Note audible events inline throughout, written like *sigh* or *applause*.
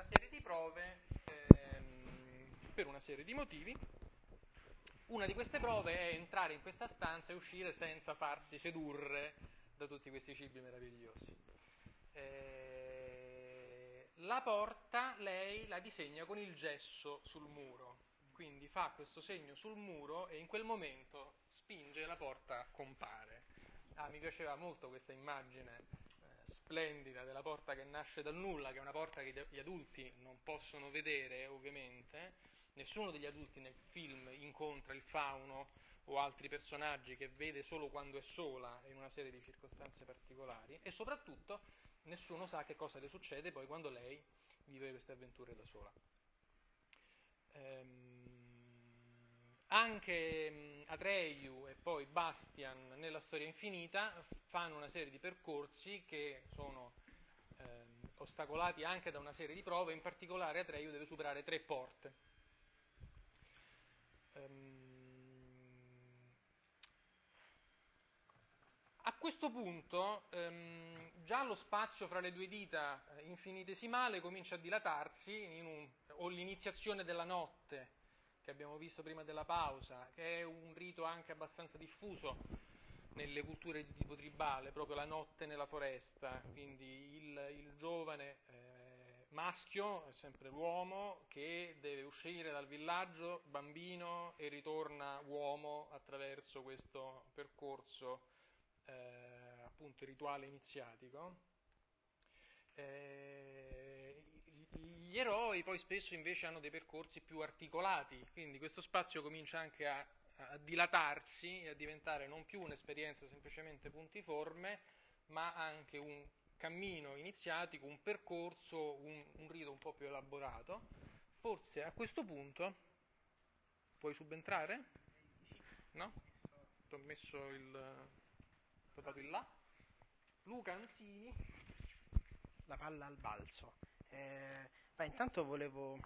una serie di prove ehm, per una serie di motivi. Una di queste prove è entrare in questa stanza e uscire senza farsi sedurre da tutti questi cibi meravigliosi. Eh, la porta lei la disegna con il gesso sul muro, quindi fa questo segno sul muro e in quel momento spinge e la porta compare. Ah, mi piaceva molto questa immagine splendida della porta che nasce dal nulla, che è una porta che gli adulti non possono vedere ovviamente. Nessuno degli adulti nel film incontra il fauno o altri personaggi che vede solo quando è sola in una serie di circostanze particolari e soprattutto nessuno sa che cosa le succede poi quando lei vive queste avventure da sola. Ehm, anche Atreyu e poi Bastian nella storia infinita fanno una serie di percorsi che sono ehm, ostacolati anche da una serie di prove, in particolare Atreyu deve superare tre porte. Ehm, A questo punto ehm, già lo spazio fra le due dita eh, infinitesimale comincia a dilatarsi, un, o l'iniziazione della notte che abbiamo visto prima della pausa, che è un rito anche abbastanza diffuso nelle culture di tipo tribale, proprio la notte nella foresta, quindi il, il giovane eh, maschio, sempre l'uomo, che deve uscire dal villaggio bambino e ritorna uomo attraverso questo percorso eh, appunto rituale iniziatico. Eh, gli eroi poi spesso invece hanno dei percorsi più articolati, quindi questo spazio comincia anche a, a dilatarsi e a diventare non più un'esperienza semplicemente puntiforme, ma anche un cammino iniziatico, un percorso, un, un rito un po' più elaborato. Forse a questo punto puoi subentrare? No? Ti ho messo il ho dato il là. Luca Anzini. La palla al balzo. Eh, beh, intanto volevo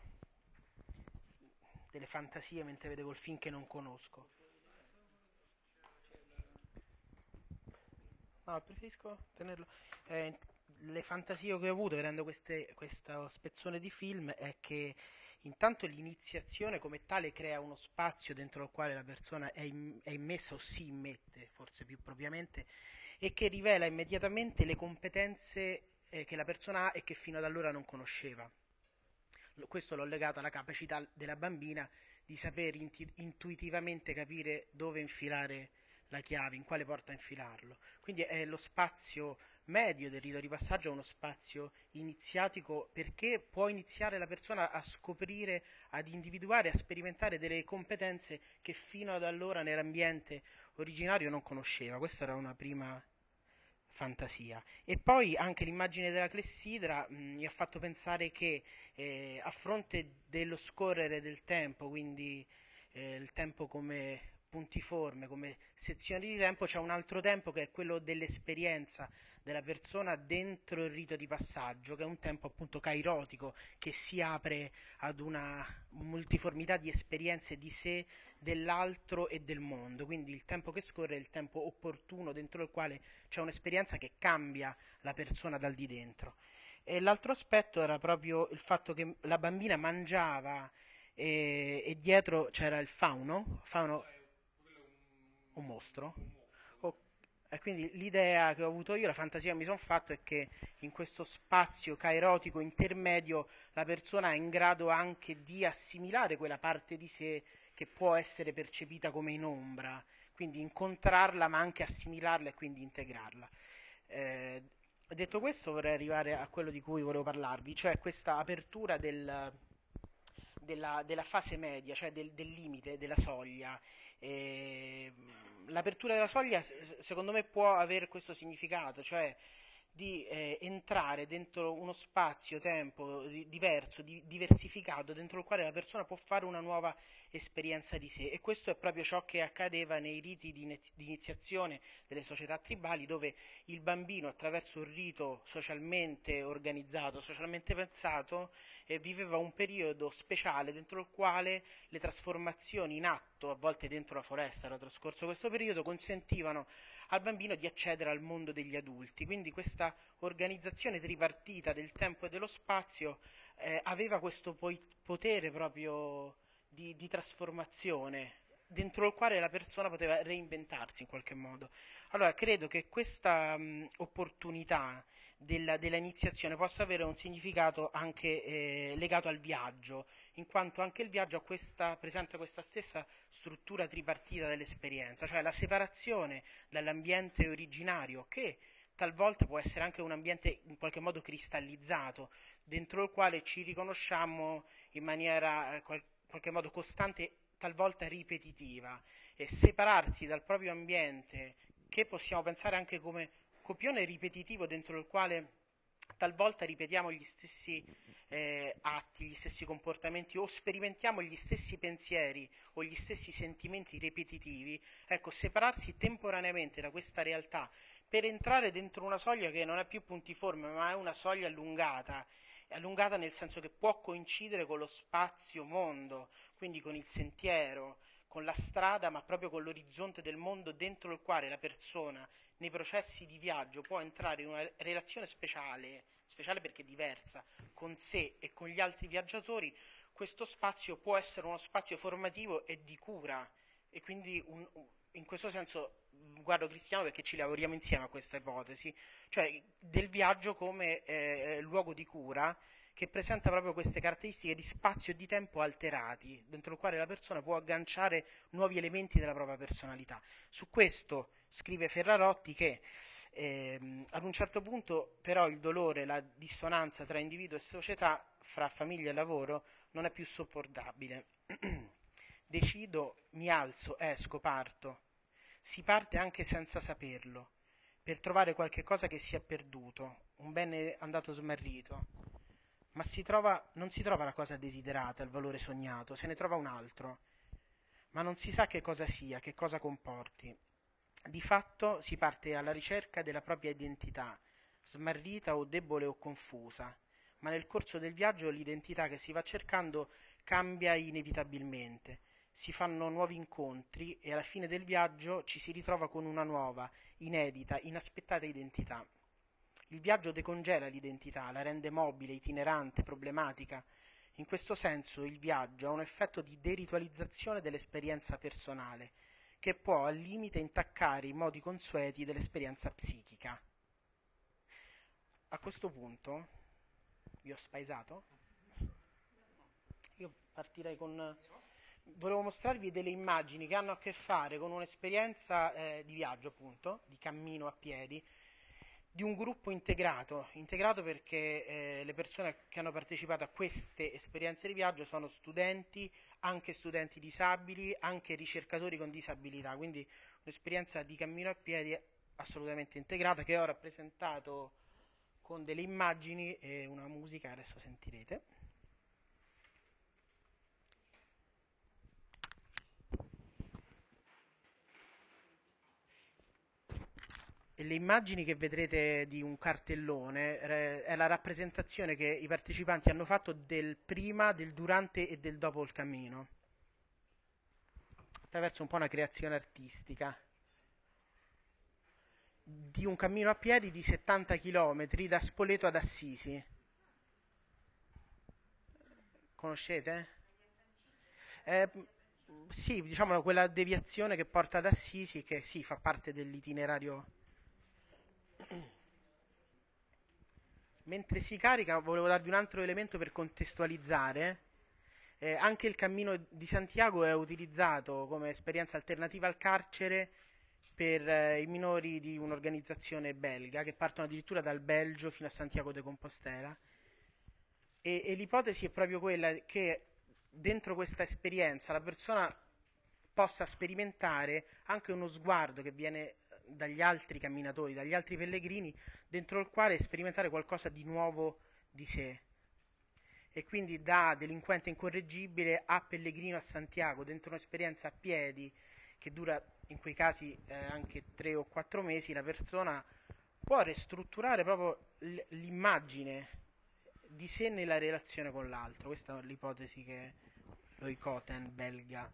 delle fantasie mentre vedevo il film che non conosco. No, preferisco tenerlo. Eh, le fantasie che ho avuto vedendo queste, questo spezzone di film è che intanto l'iniziazione come tale crea uno spazio dentro il quale la persona è, in, è immessa o si immette, forse più propriamente, e che rivela immediatamente le competenze eh, che la persona ha e che fino ad allora non conosceva. Questo l'ho legato alla capacità della bambina di sapere inti- intuitivamente capire dove infilare la chiave, in quale porta infilarlo. Quindi è lo spazio medio del rito di passaggio, è uno spazio iniziatico perché può iniziare la persona a scoprire, ad individuare, a sperimentare delle competenze che fino ad allora nell'ambiente originario non conosceva. Questa era una prima fantasia. E poi anche l'immagine della clessidra mh, mi ha fatto pensare che eh, a fronte dello scorrere del tempo, quindi eh, il tempo come puntiforme, come sezioni di tempo, c'è un altro tempo che è quello dell'esperienza della persona dentro il rito di passaggio, che è un tempo appunto cairotico, che si apre ad una multiformità di esperienze di sé, dell'altro e del mondo. Quindi il tempo che scorre è il tempo opportuno dentro il quale c'è un'esperienza che cambia la persona dal di dentro. E l'altro aspetto era proprio il fatto che la bambina mangiava e, e dietro c'era il fauno, fauno un mostro. E quindi l'idea che ho avuto io, la fantasia che mi sono fatto è che in questo spazio cairotico intermedio la persona è in grado anche di assimilare quella parte di sé che può essere percepita come in ombra, quindi incontrarla ma anche assimilarla e quindi integrarla. Eh, detto questo vorrei arrivare a quello di cui volevo parlarvi, cioè questa apertura del, della, della, fase media, cioè del, del limite, della soglia. Eh, l'apertura della soglia secondo me può avere questo significato, cioè di eh, entrare dentro uno spazio-tempo di, diverso, di, diversificato, dentro il quale la persona può fare una nuova esperienza di sé. E questo è proprio ciò che accadeva nei riti di, di iniziazione delle società tribali dove il bambino attraverso un rito socialmente organizzato, socialmente pensato, eh, viveva un periodo speciale dentro il quale le trasformazioni in atto a volte dentro la foresta, era trascorso questo periodo, consentivano al bambino di accedere al mondo degli adulti. Quindi questa organizzazione tripartita del tempo e dello spazio eh, aveva questo potere proprio di, di trasformazione dentro il quale la persona poteva reinventarsi in qualche modo. Allora, credo che questa mh, opportunità della, dell'iniziazione possa avere un significato anche eh, legato al viaggio, in quanto anche il viaggio questa, presenta questa stessa struttura tripartita dell'esperienza, cioè la separazione dall'ambiente originario che talvolta può essere anche un ambiente in qualche modo cristallizzato, dentro il quale ci riconosciamo in maniera in eh, qualche modo costante, talvolta ripetitiva, e separarsi dal proprio ambiente, che possiamo pensare anche come copione ripetitivo dentro il quale talvolta ripetiamo gli stessi eh, atti, gli stessi comportamenti o sperimentiamo gli stessi pensieri o gli stessi sentimenti ripetitivi, ecco, separarsi temporaneamente da questa realtà per entrare dentro una soglia che non è più puntiforme, ma è una soglia allungata, allungata nel senso che può coincidere con lo spazio-mondo, quindi con il sentiero, con la strada, ma proprio con l'orizzonte del mondo dentro il quale la persona nei processi di viaggio può entrare in una relazione speciale, speciale perché diversa, con sé e con gli altri viaggiatori, questo spazio può essere uno spazio formativo e di cura e quindi un, in questo senso guardo Cristiano perché ci lavoriamo insieme a questa ipotesi, cioè del viaggio come eh, luogo di cura che presenta proprio queste caratteristiche di spazio e di tempo alterati, dentro il quale la persona può agganciare nuovi elementi della propria personalità. Su questo scrive Ferrarotti che ehm, ad un certo punto però il dolore, la dissonanza tra individuo e società, fra famiglia e lavoro, non è più sopportabile. *clears throat* Decido, mi alzo, esco, parto. Si parte anche senza saperlo, per trovare qualche cosa che si è perduto, un bene andato smarrito ma si trova, non si trova la cosa desiderata, il valore sognato, se ne trova un altro, ma non si sa che cosa sia, che cosa comporti. Di fatto si parte alla ricerca della propria identità, smarrita o debole o confusa, ma nel corso del viaggio l'identità che si va cercando cambia inevitabilmente. Si fanno nuovi incontri e alla fine del viaggio ci si ritrova con una nuova, inedita, inaspettata identità. Il viaggio decongela l'identità, la rende mobile, itinerante, problematica. In questo senso il viaggio ha un effetto di deritualizzazione dell'esperienza personale, che può al limite intaccare i modi consueti dell'esperienza psichica. A questo punto, vi ho spaesato? Io partirei con... Volevo mostrarvi delle immagini che hanno a che fare con un'esperienza eh, di viaggio, appunto, di cammino a piedi, di un gruppo integrato, integrato perché eh, le persone che hanno partecipato a queste esperienze di viaggio sono studenti, anche studenti disabili, anche ricercatori con disabilità, quindi un'esperienza di cammino a piedi assolutamente integrata che ho rappresentato con delle immagini e una musica, adesso sentirete. Le immagini che vedrete di un cartellone è la rappresentazione che i partecipanti hanno fatto del prima, del durante e del dopo il cammino, attraverso un po' una creazione artistica di un cammino a piedi di 70 km da Spoleto ad Assisi. Conoscete? Eh, sì, diciamo quella deviazione che porta ad Assisi, che sì, fa parte dell'itinerario Mentre si carica, volevo darvi un altro elemento per contestualizzare. Eh, anche il cammino di Santiago è utilizzato come esperienza alternativa al carcere per eh, i minori di un'organizzazione belga che partono addirittura dal Belgio fino a Santiago de Compostela. E, e l'ipotesi è proprio quella che dentro questa esperienza la persona possa sperimentare anche uno sguardo che viene dagli altri camminatori, dagli altri pellegrini, dentro il quale sperimentare qualcosa di nuovo di sé. E quindi da delinquente incorreggibile a pellegrino a Santiago, dentro un'esperienza a piedi che dura in quei casi eh, anche tre o quattro mesi, la persona può ristrutturare proprio l'immagine di sé nella relazione con l'altro. Questa è l'ipotesi che Loicoten, belga,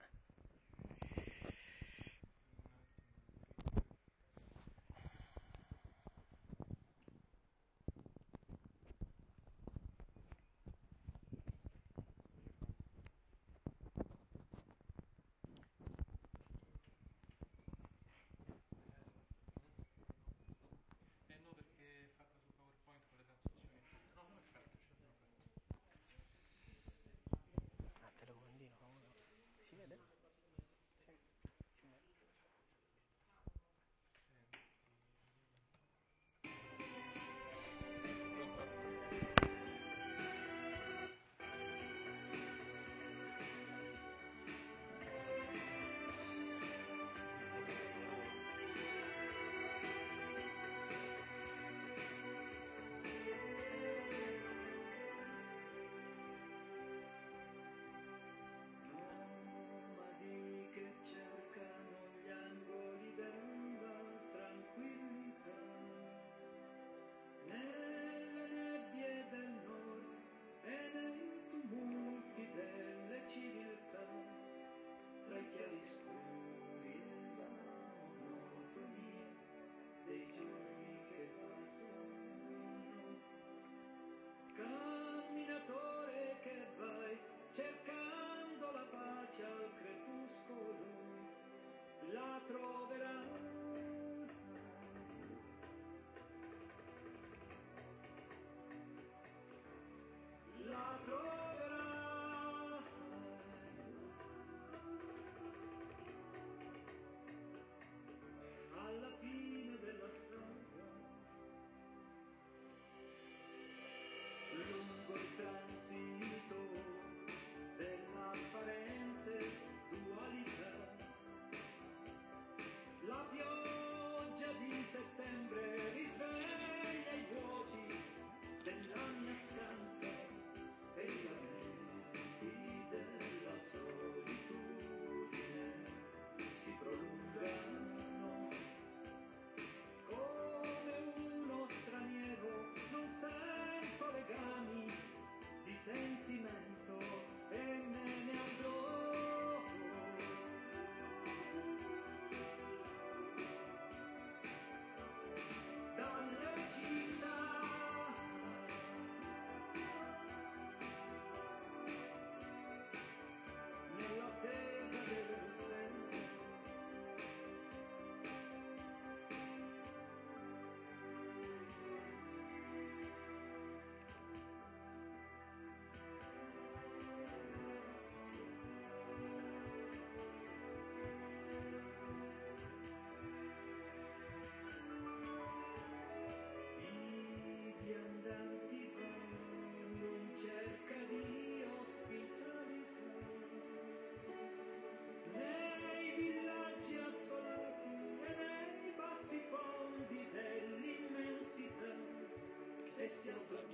sempre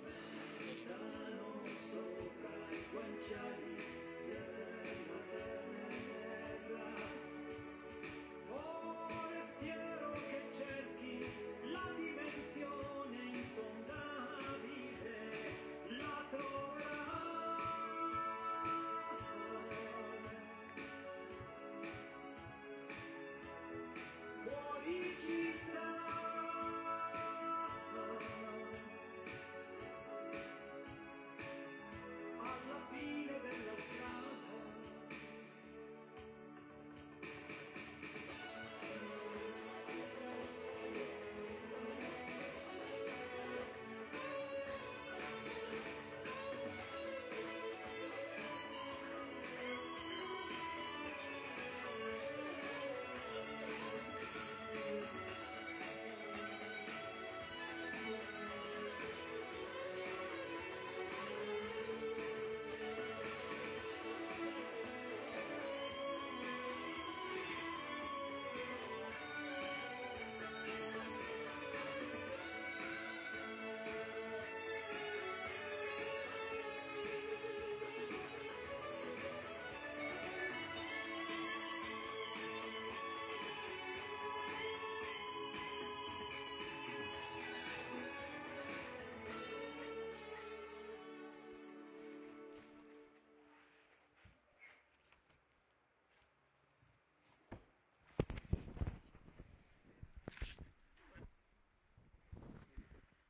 lontano sopra il guanciale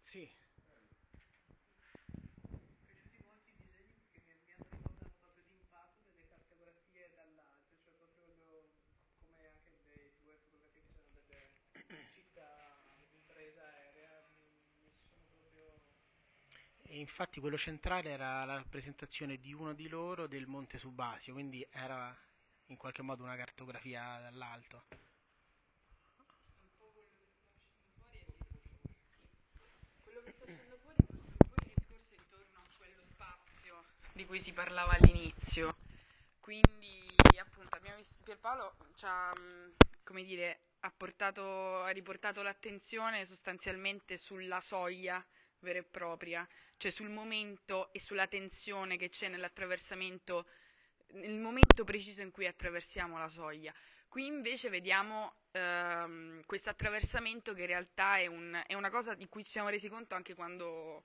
Sì. piaciuti molti i disegni perché mi, mi hanno ricordato proprio d'impatto delle cartografie dall'alto, cioè proprio lo- come anche le due fotografie che sono delle *clears throat* città di presa aerea, mi, mi sono proprio... E infatti quello centrale era la rappresentazione di uno di loro del Monte Subasio, quindi era in qualche modo una cartografia dall'alto. Quello che sta uscendo fuori è un po' il discorso intorno a quello spazio di cui si parlava all'inizio. Quindi, appunto, abbiamo visto Pierpaolo ci ha, mh, come dire, ha, portato, ha riportato l'attenzione sostanzialmente sulla soglia vera e propria, cioè sul momento e sulla tensione che c'è nell'attraversamento, nel momento preciso in cui attraversiamo la soglia. Qui invece vediamo ehm, questo attraversamento che in realtà è, un- è una cosa di cui ci siamo resi conto anche quando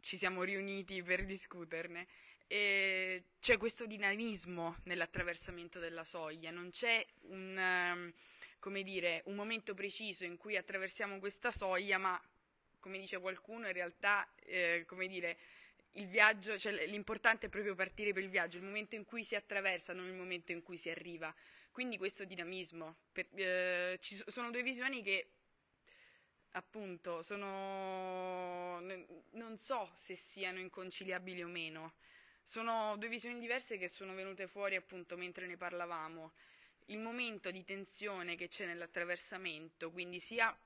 ci siamo riuniti per discuterne. E c'è questo dinamismo nell'attraversamento della soglia, non c'è un, come dire, un momento preciso in cui attraversiamo questa soglia, ma come dice qualcuno, in realtà, eh, come dire, viaggio, cioè l'importante è proprio partire per il viaggio, il momento in cui si attraversa, non il momento in cui si arriva. Quindi questo dinamismo. Per- eh, ci so- sono due visioni che appunto sono non so se siano inconciliabili o meno. Sono due visioni diverse che sono venute fuori appunto mentre ne parlavamo. Il momento di tensione che c'è nell'attraversamento, quindi sia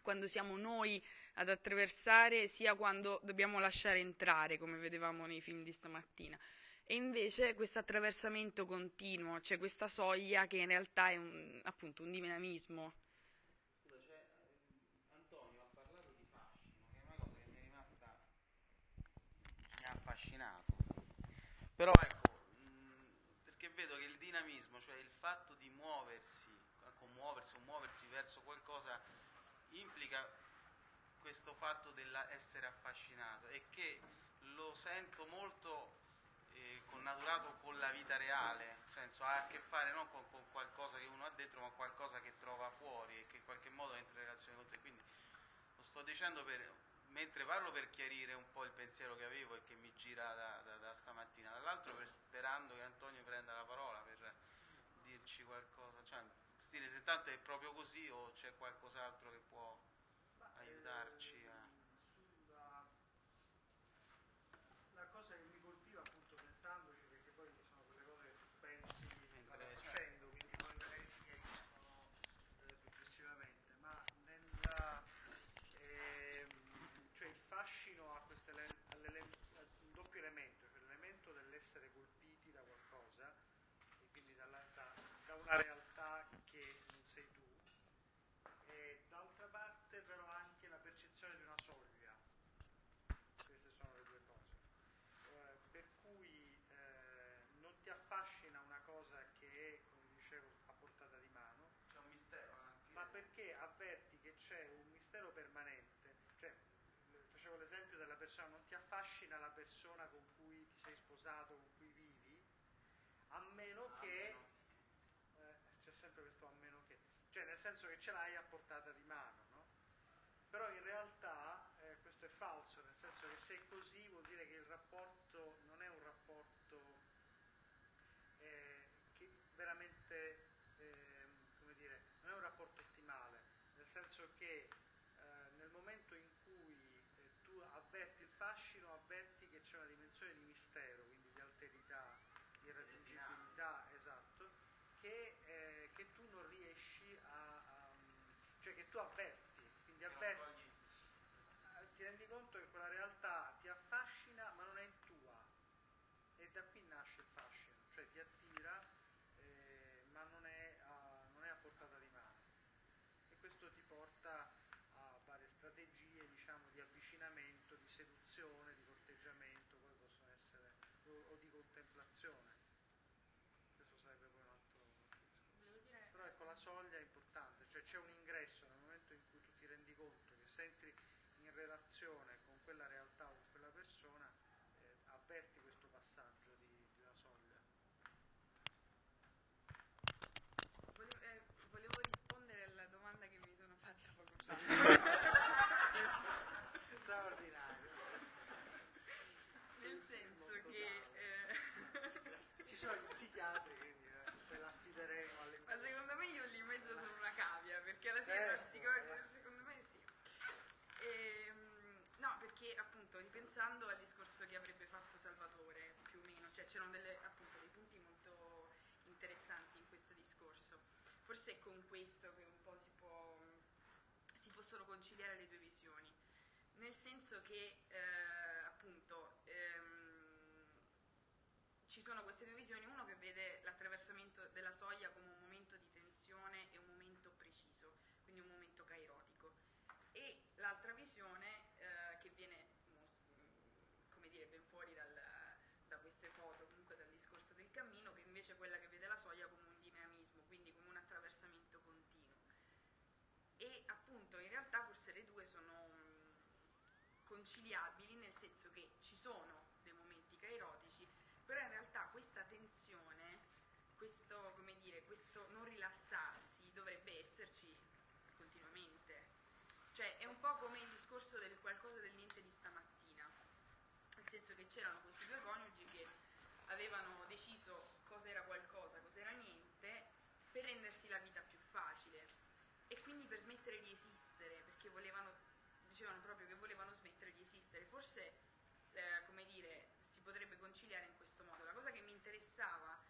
quando siamo noi ad attraversare, sia quando dobbiamo lasciare entrare, come vedevamo nei film di stamattina. E invece questo attraversamento continuo, c'è questa soglia che in realtà è un, appunto un dinamismo. Scusa, c'è, eh, Antonio ha parlato di fascino, che è una cosa che mi è rimasta. mi ha affascinato. Però ecco, mh, perché vedo che il dinamismo, cioè il fatto di muoversi, ecco, muoversi o muoversi verso qualcosa, implica questo fatto dell'essere affascinato e che lo sento molto eh, connaturato con la vita reale, nel senso ha a che fare non con, con qualcosa che uno ha dentro, ma qualcosa che trova fuori e che in qualche modo entra in relazione con te. Quindi lo sto dicendo per, mentre parlo per chiarire un po' il pensiero che avevo e che mi gira da, da- da stamattina, dall'altro per- sperando che Antonio prenda la parola per dirci qualcosa. Cioè, se tanto è proprio così o c'è qualcos'altro che può essere colpiti da qualcosa, e quindi dalla, da, da una realtà che non sei tu, e d'altra parte però anche la percezione di una soglia. Queste sono le due cose. Eh, per cui eh, non ti affascina una cosa che è, come dicevo, a portata di mano. C'è un mistero anche. Ma perché avverti che c'è un mistero permanente? Cioè, facevo l'esempio della persona, non ti affascina la persona con sposato, con cui vivi, a meno che, eh, c'è sempre questo a meno che, cioè nel senso che ce l'hai a portata di mano, no? Però in realtà eh, questo è falso, nel senso che se è così vuol dire che il rapporto non è un rapporto eh, che veramente, ehm, come dire, non è un rapporto ottimale, nel senso che eh, nel momento in cui eh, tu avverti il fascino, avverti che c'è una dimensione di mistero, quindi di alterità, di irraggiungibilità, esatto, che, eh, che tu non riesci a, a- cioè che tu avverti, quindi avverti eh, ti rendi conto che quella realtà ti affascina ma non è tua. E da qui nasce il fascino, cioè ti attira eh, ma non è, a, non è a portata di mano. E questo ti porta a varie strategie diciamo di avvicinamento, di seduzione, di corteggiamento, poi possono essere o, o di contemplazione. Questo sarebbe poi un altro, discorso. Però ecco la soglia è importante, cioè c'è un ingresso nel momento in cui tu ti rendi conto che se entri in relazione con quella realtà o con quella persona, eh, avverti questo passaggio di, di una soglia. volevo, eh, volevo rispondere alla domanda che mi sono fatta poco fa. È straordinario. Nel Sì, sì, senso molto che... bravo. eh, Ci sono gli psichiatri, quindi eh, te l'affideremo alle Ma secondo me io lì in mezzo sono una cavia, perché alla fine Certo, la psicologia, eh. secondo me sì. Ehm, no, perché appunto ripensando al discorso che avrebbe fatto Salvatore, più o meno, cioè c'erano delle, appunto, dei punti molto interessanti in questo discorso. Forse è con questo che un po' si, può, si possono conciliare le due visioni. Nel senso che eh, appunto ehm, ci sono queste due visioni, uno che vede l'attraversamento della soglia come un momento di tensione e un momento preciso, quindi un momento kairotico, e l'altra visione eh, che viene, mo- mh, come dire, ben fuori dal- da queste foto, comunque dal discorso del cammino, che invece è quella che vede la soglia come un dinamismo, quindi come un attraversamento continuo. E appunto in realtà forse le due sono mh, conciliabili nel senso che ci sono dei momenti kairotici, però in realtà questa tensione, questo, dire, questo non rilassarsi dovrebbe esserci continuamente. Cioè è un po' come il discorso del qualcosa del niente di stamattina, nel senso che c'erano questi due coniugi che avevano deciso cosa era qualcosa, cosa era niente, per rendersi la vita più facile e quindi per smettere di esistere, perché volevano, dicevano proprio che volevano smettere di esistere. Forse, eh, come dire, si potrebbe conciliare in questo modo. La cosa che mi interessava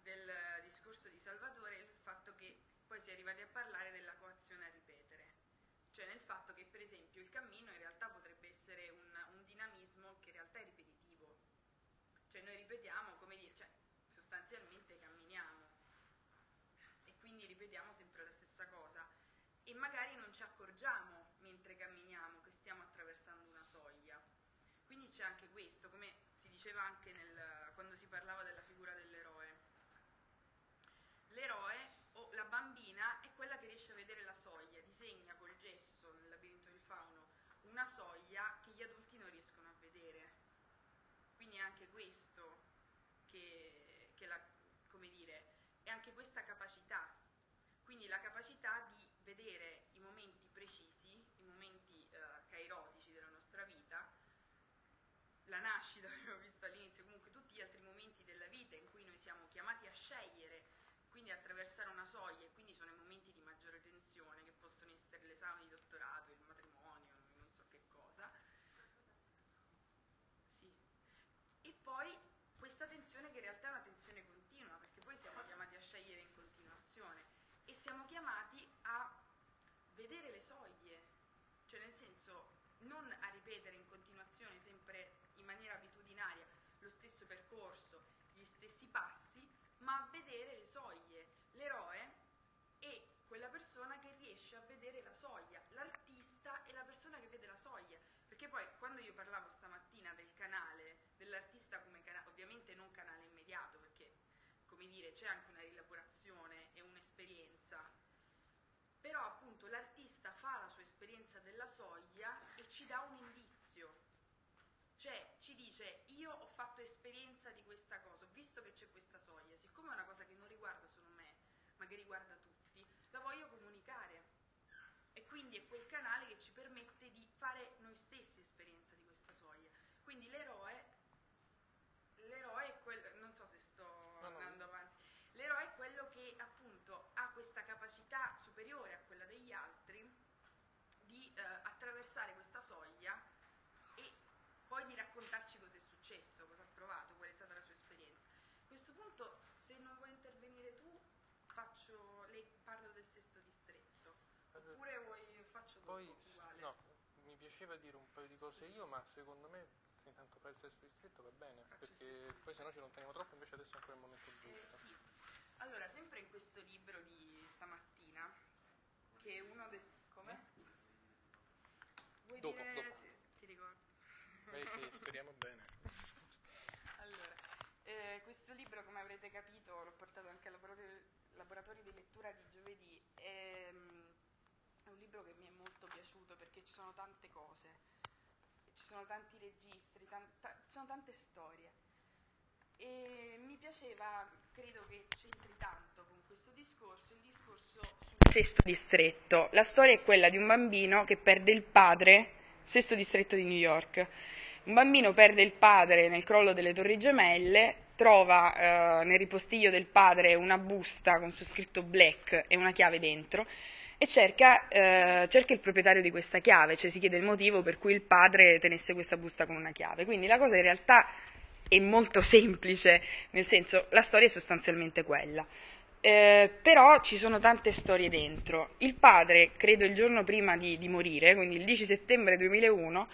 del discorso di Salvatore è il fatto che poi si è arrivati a parlare della coazione a ripetere. Cioè nel fatto che per esempio il cammino in realtà potrebbe essere un, un dinamismo che in realtà è ripetitivo. Cioè noi ripetiamo, come dire, cioè sostanzialmente camminiamo e quindi ripetiamo sempre la stessa cosa magari non ci accorgiamo mentre camminiamo che stiamo attraversando una soglia. Quindi c'è anche questo, come si diceva anche nel- quando si parlava della figura dell'eroe. L'eroe o la bambina è quella che riesce a vedere la soglia, disegna col gesso nel labirinto del fauno una soglia che gli adulti non riescono a vedere. Quindi è anche questo che, che la, come dire, è anche questa capacità. Quindi la capacità di vedere i momenti precisi, i momenti eh, kairotici della nostra vita, la nascita, *laughs* abbiamo visto all'inizio, comunque tutti gli altri momenti della vita in cui noi siamo chiamati a scegliere, quindi attraversare una soglia, e quindi sono i momenti di maggiore tensione, che possono essere l'esame di dottorato, il matrimonio, non so che cosa. Sì. E poi questa tensione che in realtà è una tensione continua, perché poi siamo chiamati a scegliere in continuazione e siamo chiamati a vedere le soglie, cioè nel senso non a ripetere in continuazione sempre in maniera abitudinaria lo stesso percorso, gli stessi passi, ma a vedere le soglie. L'eroe è quella persona che riesce a vedere la soglia, l'artista è la persona che vede la soglia, perché poi quando io parlavo stamattina del canale, dell'artista come canale, ovviamente non canale immediato, perché come dire c'è anche una rielaborazione e un'esperienza, però appunto l'artista fa la sua esperienza della soglia e ci dà un indizio. Cioè ci dice io ho fatto esperienza di questa cosa, visto che c'è questa soglia, siccome è una cosa che non riguarda solo me, ma che riguarda tutti, la voglio comunicare. E quindi è quel canale che ci permette di fare noi stessi esperienza di questa soglia. Quindi l'eroe, l'eroe è quello, non so se sto No, no. andando avanti, l'eroe è quello che appunto ha questa capacità superiore a quella degli altri di eh, attraversare questa soglia e poi di raccontarci cosa è successo, cosa ha provato, qual è stata la sua esperienza. A questo punto, se non vuoi intervenire tu, faccio, le parlo del sesto distretto. Oppure vuoi, faccio dopo, Poi, no, mi piaceva dire un paio di cose io, ma secondo me se intanto fai il sesto distretto va bene, Faccio il perché sesto poi se no ci allontaniamo troppo, invece adesso è ancora il momento Eh, giusto. sì. Allora, sempre in questo libro di stamattina, che è uno dei... come? Vuoi Dopo, dire... dopo. Ti, ti ricordo. Eh sì, speriamo *laughs* bene. Allora, eh, questo libro, come avrete capito, l'ho portato anche al laboratorio, laboratorio di lettura di giovedì. Un libro che mi è molto piaciuto perché ci sono tante cose, ci sono tanti registri, tan- ta- ci sono tante storie. E mi piaceva, credo che c'entri tanto con questo discorso, il discorso sul sesto distretto. La storia è quella di un bambino che perde il padre, sesto distretto di New York. Un bambino perde il padre nel crollo delle Torri Gemelle, trova eh, nel ripostiglio del padre una busta con su scritto Black e una chiave dentro e cerca, eh, cerca il proprietario di questa chiave, cioè si chiede il motivo per cui il padre tenesse questa busta con una chiave. Quindi la cosa in realtà è molto *laughs* semplice, nel senso la storia è sostanzialmente quella. Eh, però ci sono tante storie dentro. Il padre, credo il giorno prima di, di morire, quindi il 10 settembre 2001,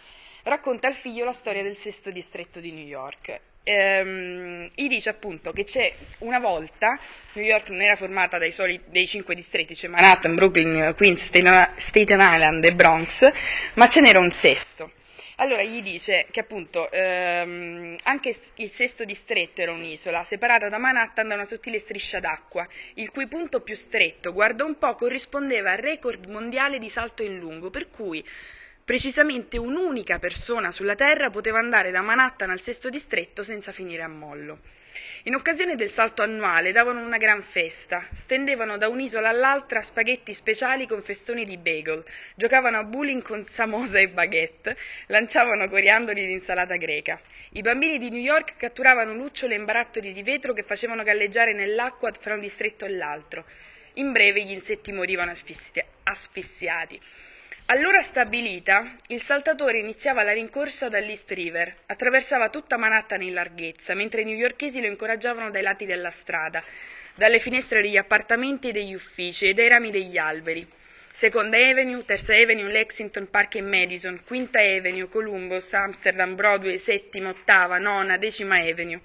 racconta al figlio la storia del sesto distretto di New York. Ehm, gli dice appunto che c'è una volta New York non era formata dai soli dei cinque distretti, cioè Manhattan, Brooklyn, Queens, Staten Island e Bronx, ma ce n'era un sesto. Allora gli dice che appunto ehm, anche il sesto distretto era un'isola, separata da Manhattan da una sottile striscia d'acqua, il cui punto più stretto, guarda un po', corrispondeva al record mondiale di salto in lungo, per cui precisamente un'unica persona sulla Terra poteva andare da Manhattan al sesto distretto senza finire a mollo. In occasione del salto annuale davano una gran festa, stendevano da un'isola all'altra spaghetti speciali con festoni di bagel, giocavano a bowling con samosa e baguette, lanciavano coriandoli di insalata greca. I bambini di New York catturavano lucciole e barattoli di vetro che facevano galleggiare nell'acqua fra un distretto e l'altro. In breve gli insetti morivano asfissia- asfissiati. All'ora stabilita, il saltatore iniziava la rincorsa dall'East River, attraversava tutta Manhattan in larghezza, mentre i newyorkesi lo incoraggiavano dai lati della strada, dalle finestre degli appartamenti e degli uffici e dai rami degli alberi. Seconda Avenue, Terza Avenue, Lexington Park e Madison, Quinta Avenue, Columbus, Amsterdam, Broadway, Settima, Ottava, Nona, Decima Avenue.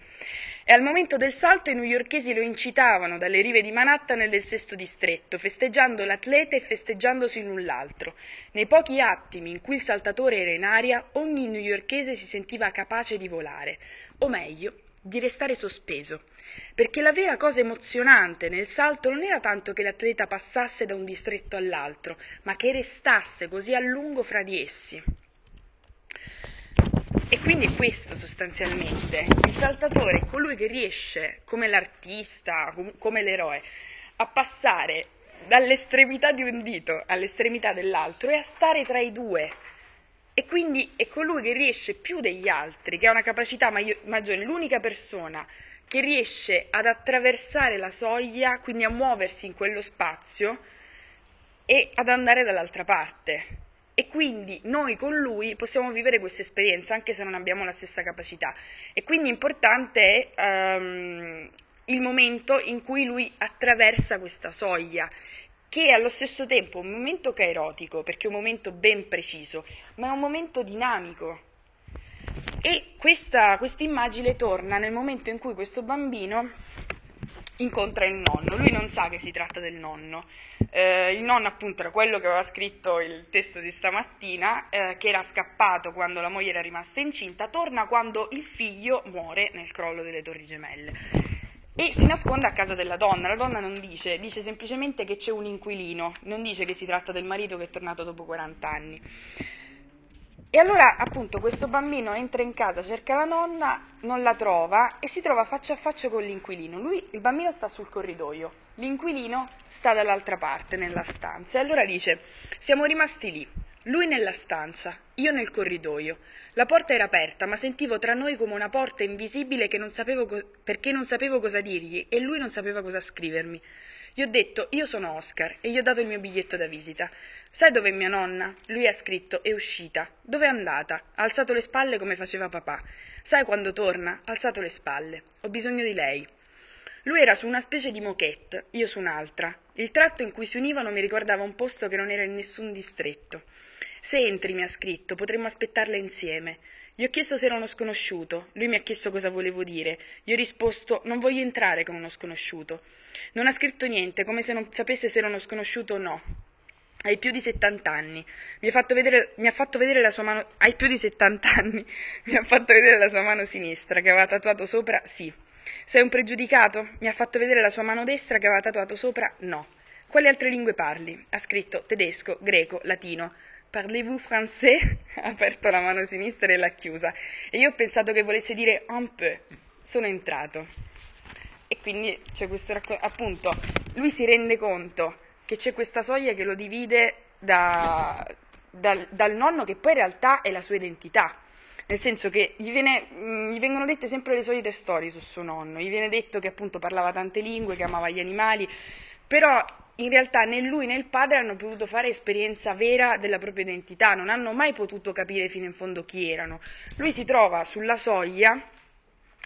E al momento del salto i newyorkesi lo incitavano dalle rive di Manhattan e del sesto distretto, festeggiando l'atleta e festeggiandosi l'un l'altro. Nei pochi attimi in cui il saltatore era in aria, ogni newyorkese si sentiva capace di volare, o meglio, di restare sospeso. Perché la vera cosa emozionante nel salto non era tanto che l'atleta passasse da un distretto all'altro, ma che restasse così a lungo fra di essi. E quindi è questo sostanzialmente. Il saltatore è colui che riesce, come l'artista, com- come l'eroe, a passare dall'estremità di un dito all'estremità dell'altro e a stare tra i due. E quindi è colui che riesce più degli altri, che ha una capacità maggiore, l'unica persona che riesce ad attraversare la soglia, quindi a muoversi in quello spazio e ad andare dall'altra parte. E quindi noi con lui possiamo vivere questa esperienza anche se non abbiamo la stessa capacità. E quindi importante è ehm, il momento in cui lui attraversa questa soglia, che è allo stesso tempo un momento caerotico, perché è un momento ben preciso, ma è un momento dinamico. E questa immagine torna nel momento in cui questo bambino incontra il nonno. Lui non sa che si tratta del nonno. Eh, il nonno, appunto, era quello che aveva scritto il testo di stamattina, eh, che era scappato quando la moglie era rimasta incinta, torna quando il figlio muore nel crollo delle Torri Gemelle. e si nasconde a casa della donna. La donna non dice, dice semplicemente che c'è un inquilino, non dice che si tratta del marito che è tornato dopo 40 anni. E allora, appunto, questo bambino entra in casa, cerca la nonna, non la trova e si trova faccia a faccia con l'inquilino. Lui, il bambino sta sul corridoio, l'inquilino sta dall'altra parte, nella stanza. E allora dice, siamo rimasti lì, lui nella stanza, io nel corridoio. La porta era aperta, ma sentivo tra noi come una porta invisibile non co- perché non sapevo cosa dirgli e lui non sapeva cosa scrivermi. Gli ho detto, io sono Oscar e gli ho dato il mio biglietto da visita. Sai dov'è mia nonna? Lui ha scritto, è uscita. Dove è andata? Ha alzato le spalle come faceva papà. Sai quando torna? Ha alzato le spalle. Ho bisogno di lei. Lui era su una specie di moquette, io su un'altra. Il tratto in cui si univano mi ricordava un posto che non era in nessun distretto. Se entri, mi ha scritto, potremmo aspettarla insieme. Gli ho chiesto se era uno sconosciuto, lui mi ha chiesto cosa volevo dire. Gli ho risposto non voglio entrare con uno sconosciuto. Non ha scritto niente, come se non sapesse se era uno sconosciuto o no. Hai più di 70 anni. Mi ha fatto vedere, ha fatto vedere la sua mano. Hai più di 70 anni. *laughs* Mi ha fatto vedere la sua mano sinistra che aveva tatuato sopra sì. Sei un pregiudicato? Mi ha fatto vedere la sua mano destra che aveva tatuato sopra no. Quali altre lingue parli? Ha scritto tedesco, greco, latino. Parlez-vous français? *laughs* Ha aperto la mano sinistra e l'ha chiusa. E io ho pensato che volesse dire un peu. Sono entrato. Quindi c'è questo racconto. Appunto, lui si rende conto che c'è questa soglia che lo divide da, dal, dal nonno, che poi in realtà è la sua identità nel senso che gli, viene, gli, vengono dette sempre le solite storie su suo nonno, gli viene detto che appunto parlava tante lingue, che amava gli animali, però in realtà né lui né il padre hanno potuto fare esperienza vera della propria identità, non hanno mai potuto capire fino in fondo chi erano. Lui si trova sulla soglia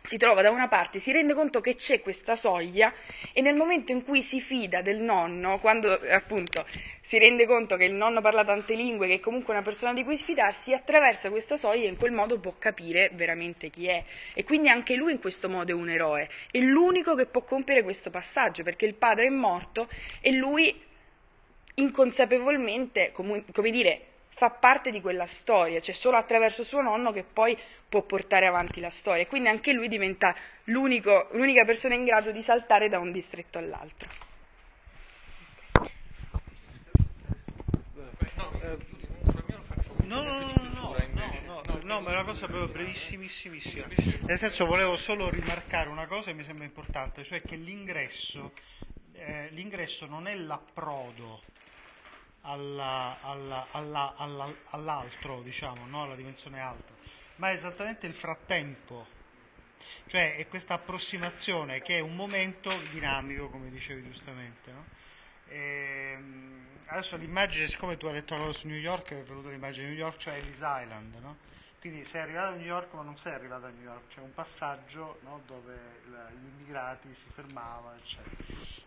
si trova da una parte, si rende conto che c'è questa soglia e nel momento in cui si fida del nonno, quando appunto si rende conto che il nonno parla tante lingue, che è comunque una persona di cui sfidarsi, attraversa questa soglia e in quel modo può capire veramente chi è. E quindi anche lui in questo modo è un eroe, è l'unico che può compiere questo passaggio, perché il padre è morto e lui inconsapevolmente, come, come dire, fa parte di quella storia, cioè solo attraverso suo nonno che poi può portare avanti la storia. Quindi anche lui diventa l'unica persona in grado di saltare da un distretto all'altro. No, no, no, no, no, ma è una cosa proprio brevissimissima. Nel senso volevo solo rimarcare una cosa che mi sembra importante, cioè che l'ingresso, eh, l'ingresso non è l'approdo alla, alla, alla, all'altro, diciamo, no? alla dimensione alta, ma è esattamente il frattempo. Cioè è questa approssimazione che è un momento dinamico, come dicevi giustamente. No? E, ehm, adesso l'immagine, siccome tu hai detto la su New York, è venuta l'immagine di New York, cioè Ellis Island, no? Quindi sei arrivato a New York ma non sei arrivato a New York, c'è un passaggio no, dove gli immigrati si fermavano, eccetera.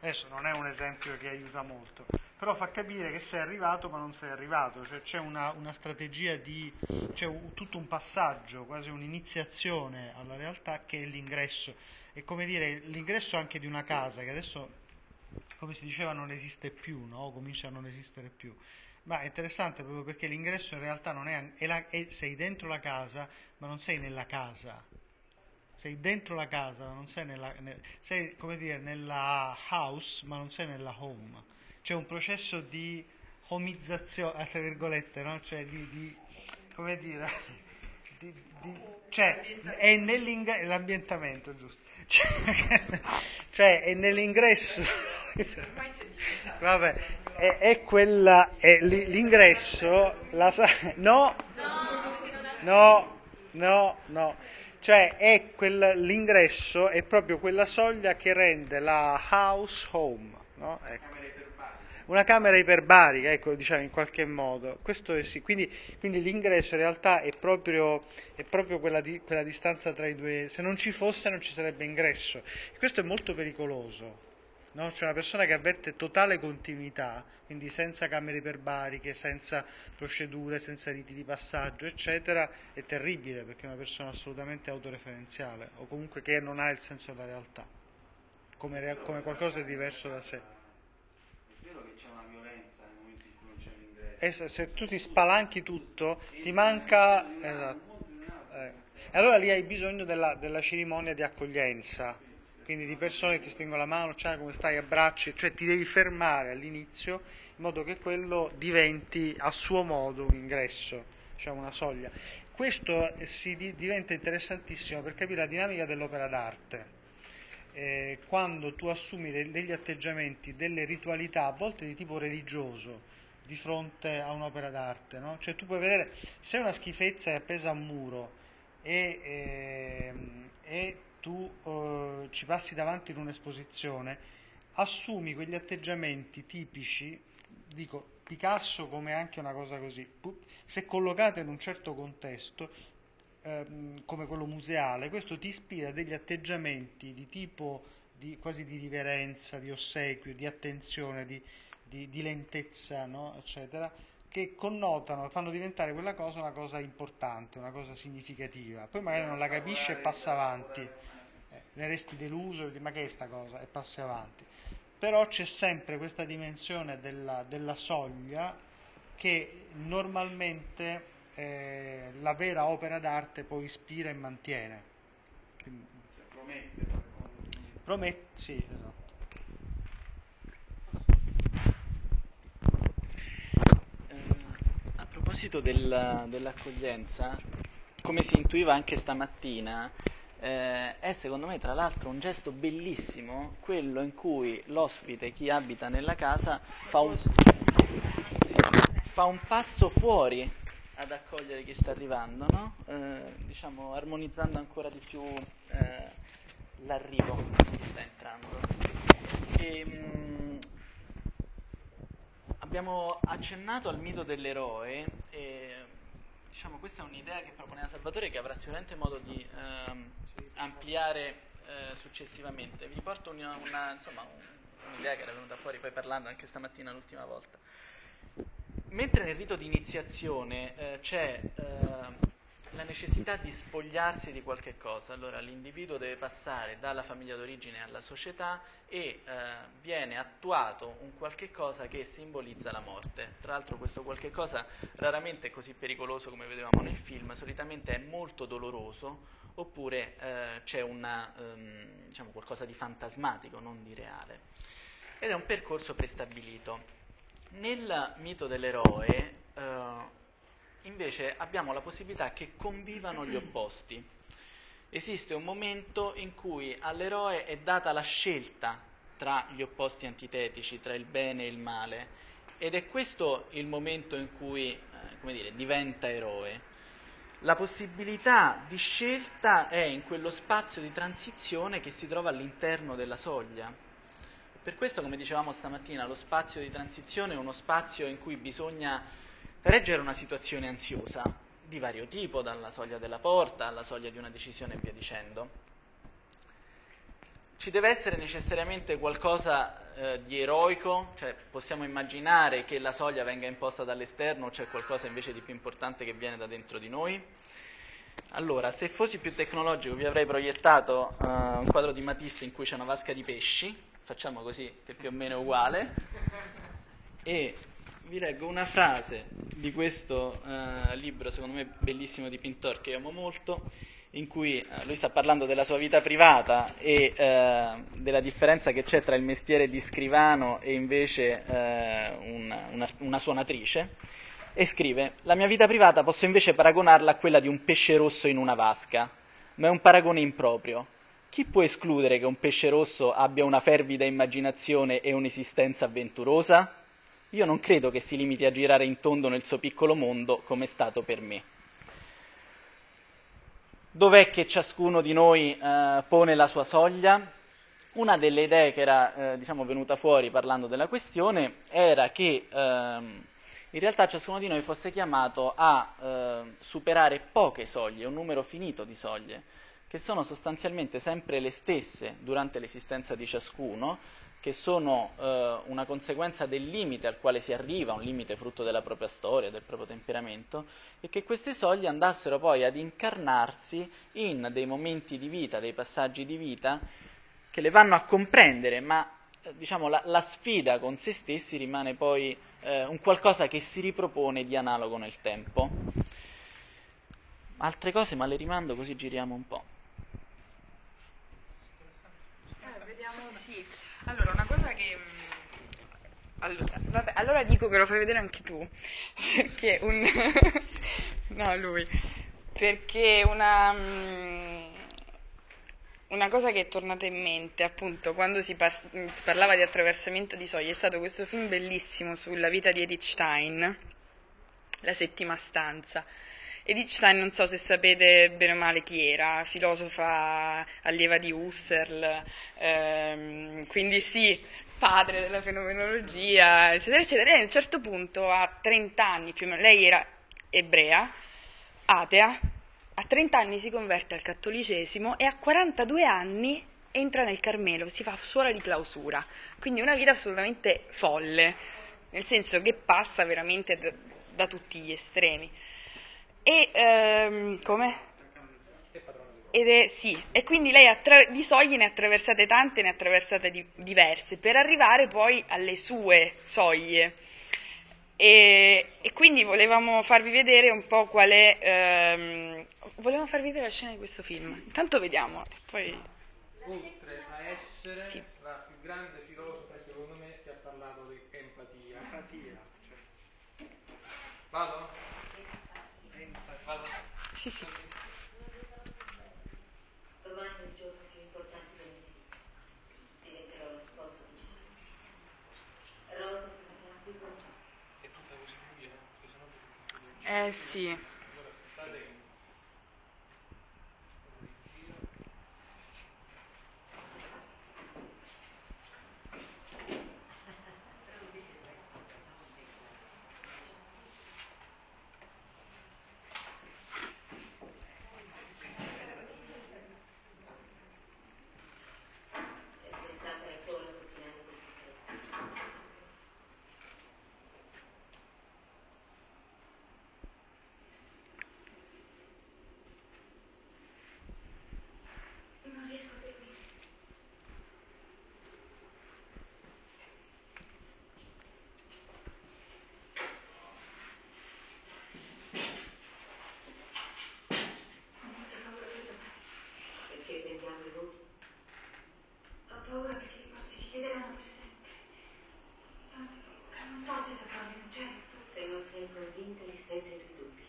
Adesso non è un esempio che aiuta molto, però fa capire che sei arrivato ma non sei arrivato, cioè c'è una, una strategia di, c'è un, tutto un passaggio, quasi un'iniziazione alla realtà che è l'ingresso. È come dire l'ingresso anche di una casa che adesso, come si diceva, non esiste più, no? comincia a non esistere più. Ma è interessante proprio perché l'ingresso in realtà non è, è, la, è, sei dentro la casa, ma non sei nella casa. Sei dentro la casa, ma non sei nella, nel, sei come dire nella house, ma non sei nella home. C'è un processo di homizzazione, tra virgolette, no? Cioè di, di come dire, *laughs* di, di, cioè è nell'ambientamento, giusto? *laughs* Cioè, cioè è nell'ingresso. *laughs* Vabbè, è, è quella, è l'ingresso, la, no, no, no, no, cioè è quel, l'ingresso è proprio quella soglia che rende la house home, no? ecco. Una camera iperbarica, ecco, diciamo in qualche modo. Sì. Quindi, quindi l'ingresso in realtà è proprio, è proprio quella, di, quella distanza tra i due. Se non ci fosse non ci sarebbe ingresso. E questo è molto pericoloso No? C'è una persona che avverte totale continuità, quindi senza camere iperbariche, senza procedure, senza riti di passaggio, eccetera, è terribile perché è una persona assolutamente autoreferenziale o comunque che non ha il senso della realtà, come, come qualcosa di diverso da sé. È vero che c'è una violenza nel momento in cui non c'è l'ingresso. E se tu ti spalanchi tutto, ti manca... Esatto. Eh. E allora lì hai bisogno della, della cerimonia di accoglienza quindi di persone che ti stringono la mano, ciao come stai, abbracci, cioè ti devi fermare all'inizio in modo che quello diventi a suo modo un ingresso, diciamo una soglia. Questo si di- diventa interessantissimo per capire la dinamica dell'opera d'arte. Eh, quando tu assumi de- degli atteggiamenti, delle ritualità, a volte di tipo religioso, di fronte a un'opera d'arte, no? Cioè tu puoi vedere se una schifezza è appesa a un muro e, ehm, e tu eh, ci passi davanti in un'esposizione, assumi quegli atteggiamenti tipici, dico Picasso come anche una cosa così, se collocata in un certo contesto, ehm, come quello museale, questo ti ispira a degli atteggiamenti di tipo di, quasi di riverenza, di ossequio, di attenzione, di, di, di lentezza, no? eccetera, che connotano, fanno diventare quella cosa una cosa importante, una cosa significativa. Poi magari non la capisce e passa avanti, eh, ne resti deluso, di ma che è sta cosa? E passi avanti. Però c'è sempre questa dimensione della, della soglia che normalmente eh, la vera opera d'arte poi ispira e mantiene. Quindi, promette, sì, esatto. Eh, a proposito del- dell'accoglienza, come si intuiva anche stamattina, eh, è secondo me tra l'altro un gesto bellissimo quello in cui l'ospite, chi abita nella casa, fa un, sì, fa un passo fuori ad accogliere chi sta arrivando, no? Eh, diciamo armonizzando ancora di più eh, l'arrivo chi sta entrando. E, mm, abbiamo accennato al mito dell'eroe e diciamo questa è un'idea che proponeva Salvatore che avrà sicuramente modo di ehm, ampliare eh, successivamente. Vi riporto una, una- insomma, un- un'idea che era venuta fuori poi parlando anche stamattina l'ultima volta. Mentre nel rito di iniziazione eh, c'è eh, la necessità di spogliarsi di qualche cosa, allora l'individuo deve passare dalla famiglia d'origine alla società e eh, viene attuato un qualche cosa che simbolizza la morte. Tra l'altro questo qualche cosa raramente è così pericoloso come vedevamo nel film, solitamente è molto doloroso oppure eh, c'è una, ehm, diciamo, qualcosa di fantasmatico, non di reale. Ed è un percorso prestabilito. Nel mito dell'eroe, eh, invece, abbiamo la possibilità che convivano gli opposti. Esiste un momento in cui all'eroe è data la scelta tra gli opposti antitetici, tra il bene e il male, ed è questo il momento in cui, eh, dire, diventa eroe. La possibilità di scelta è in quello spazio di transizione che si trova all'interno della soglia. Per questo, come dicevamo stamattina, lo spazio di transizione è uno spazio in cui bisogna reggere una situazione ansiosa di vario tipo, dalla soglia della porta alla soglia di una decisione e via dicendo. Ci deve essere necessariamente qualcosa eh, di eroico, cioè possiamo immaginare che la soglia venga imposta dall'esterno o c'è qualcosa invece di più importante che viene da dentro di noi? Allora, se fossi più tecnologico vi avrei proiettato eh, un quadro di Matisse in cui c'è una vasca di pesci, facciamo così che più o meno è uguale, e vi leggo una frase di questo eh, libro, secondo me bellissimo di Pintor, che amo molto, in cui eh, lui sta parlando della sua vita privata e eh, della differenza che c'è tra il mestiere di scrivano e invece una, una, una suonatrice, e scrive, la mia vita privata posso invece paragonarla a quella di un pesce rosso in una vasca, ma è un paragone improprio. Chi può escludere che un pesce rosso abbia una fervida immaginazione e un'esistenza avventurosa? Io non credo che si limiti a girare in tondo nel suo piccolo mondo come è stato per me. Dov'è che ciascuno di noi eh, pone la sua soglia? Una delle idee che era eh, diciamo, venuta fuori parlando della questione era che ehm, in realtà ciascuno di noi fosse chiamato a eh, superare poche soglie, un numero finito di soglie, che sono sostanzialmente sempre le stesse durante l'esistenza di ciascuno, che sono eh, una conseguenza del limite al quale si arriva, un limite frutto della propria storia, del proprio temperamento, e che queste soglie andassero poi ad incarnarsi in dei momenti di vita, dei passaggi di vita, che le vanno a comprendere, ma eh, diciamo, la, la, sfida con se stessi rimane poi eh, un qualcosa che si ripropone di analogo nel tempo. Altre cose, ma le rimando così giriamo un po'. Sì, allora una cosa che... mm, Allora, vabbè, allora dico che lo fai vedere anche tu, *laughs* perché un... *laughs* no, lui, perché una... mm, Una cosa che è tornata in mente, appunto, quando si, par- si parlava di attraversamento di soglie, è stato questo film bellissimo sulla vita di Edith Stein, La settima stanza. Edith Stein, non so se sapete bene o male chi era, filosofa allieva di Husserl, ehm, quindi sì, padre della fenomenologia, eccetera, eccetera. E a un certo punto, a 30 anni più o meno, lei era ebrea, atea, a 30 anni si converte al cattolicesimo e a 42 anni entra nel Carmelo, si fa suora di clausura. Quindi una vita assolutamente folle, nel senso che passa veramente da, da tutti gli estremi. E ehm, come? Ed è, sì, e quindi lei attra- di soglie ne ha attraversate tante, ne ha attraversate di- diverse, per arrivare poi alle sue soglie. E, e quindi volevamo farvi vedere un po' qual è. ehm, volevamo farvi vedere la scena di questo film. Intanto vediamo, e poi. Oltre a essere Sì. la più grande filosofa, secondo me, che ha parlato di empatia. Empatia, cioè, Vado? Sì, sì. Domani è il giorno più importante per me. Diventerò la sposa di Gesù. Rosa. È tutta così buia, perché sennò Eh sì. Allora, state È diventata la sola coordinata del fratello. Non riesco a dormire. Ho molta paura per domani. Perché prendiamo i voti? Ho paura perché le porte si chiuderanno per sempre. Tanta paura, non so se saprò rinunciare a tutto. Se non sei convinta, rispetta i tuoi dubbi.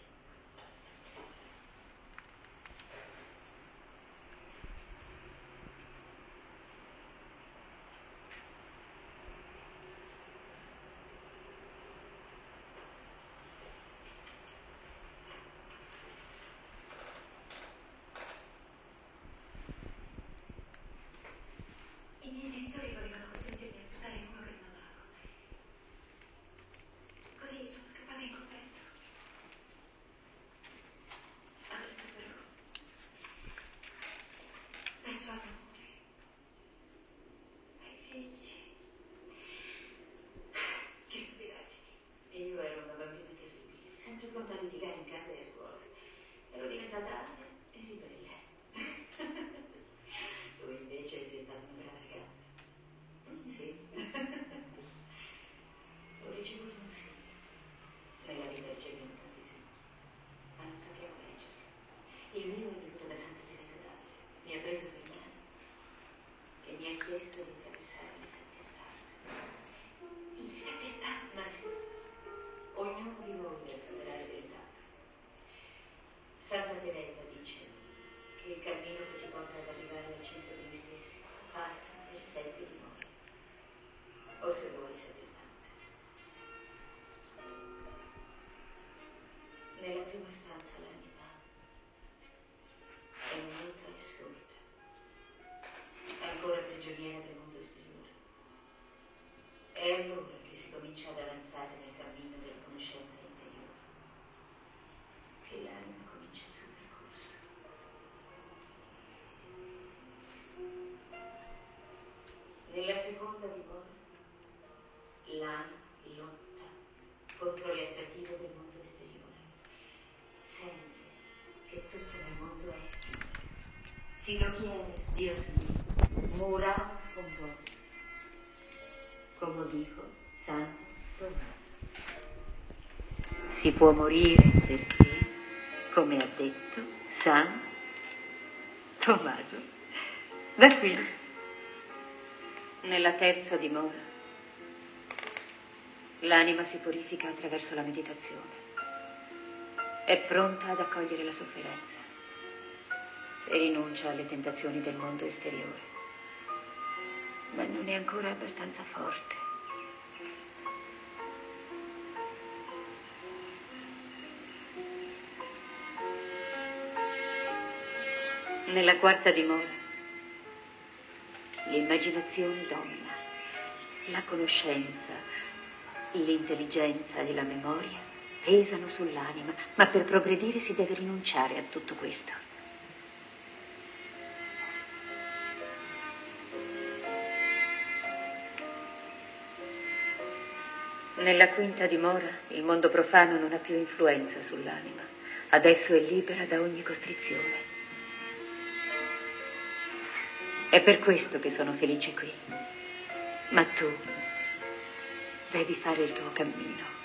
I miei genitori volevano costringermi a sposare uno che non andava con me. Così sono scappata in convento. Adesso però penso all'amore, ai figli. Che stupidaggini. Io ero una bambina terribile, sempre pronta a litigare in casa e a scuola. Ero diventata alta e ribelle. Tu invece sei stata una brava ragazza. Mm, Sì. Ho ricevuto un sì. Nella vita riceviamo tanti sì. Ma non sappiamo leggere. Il mio è venuto da Santa Teresa d'Avila. Mi ha preso per mano e mi ha chiesto di attraversare le sette stanze. Le sette stanze? Ma sì. Ognuno di noi deve superare delle tappe. Santa Teresa dice che il cammino che ci porta ad arrivare al centro di noi stessi sette dimore, o se vuoi sette stanze. Nella prima stanza l'anima è muta e sorda, ancora prigioniera del mondo esteriore. È allora che si comincia ad avanzare Como dijo Santo Tomás. Si può morire perché, come ha detto San Tommaso d'Aquino. Nella terza dimora, l'anima si purifica attraverso la meditazione. È pronta ad accogliere la sofferenza e rinuncia alle tentazioni del mondo esteriore. Ma non è ancora abbastanza forte. Nella quarta dimora, l'immaginazione domina, la conoscenza, l'intelligenza e la memoria pesano sull'anima, ma per progredire si deve rinunciare a tutto questo. Nella quinta dimora il mondo profano non ha più influenza sull'anima, adesso è libera da ogni costrizione. È per questo che sono felice qui. Ma tu devi fare il tuo cammino.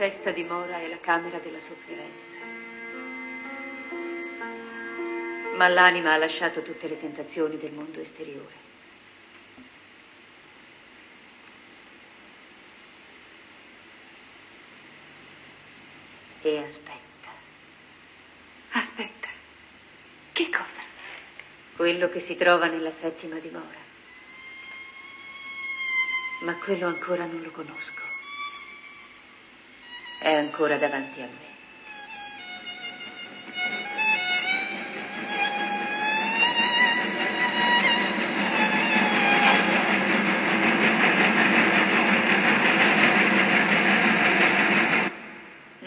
Sesta dimora è la camera della sofferenza. Ma l'anima ha lasciato tutte le tentazioni del mondo esteriore. E aspetta. Aspetta. Che cosa? Quello che si trova nella settima dimora. Ma quello ancora non lo conosco. È ancora davanti a me.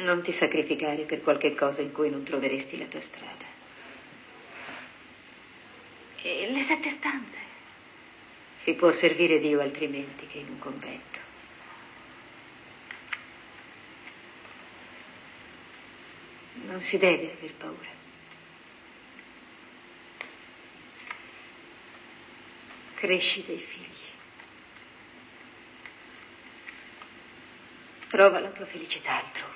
Non ti sacrificare per qualche cosa in cui non troveresti la tua strada. E le sette stanze? Si può servire Dio altrimenti che in un convento. Non si deve aver paura. Cresci dei figli. Trova la tua felicità altrove.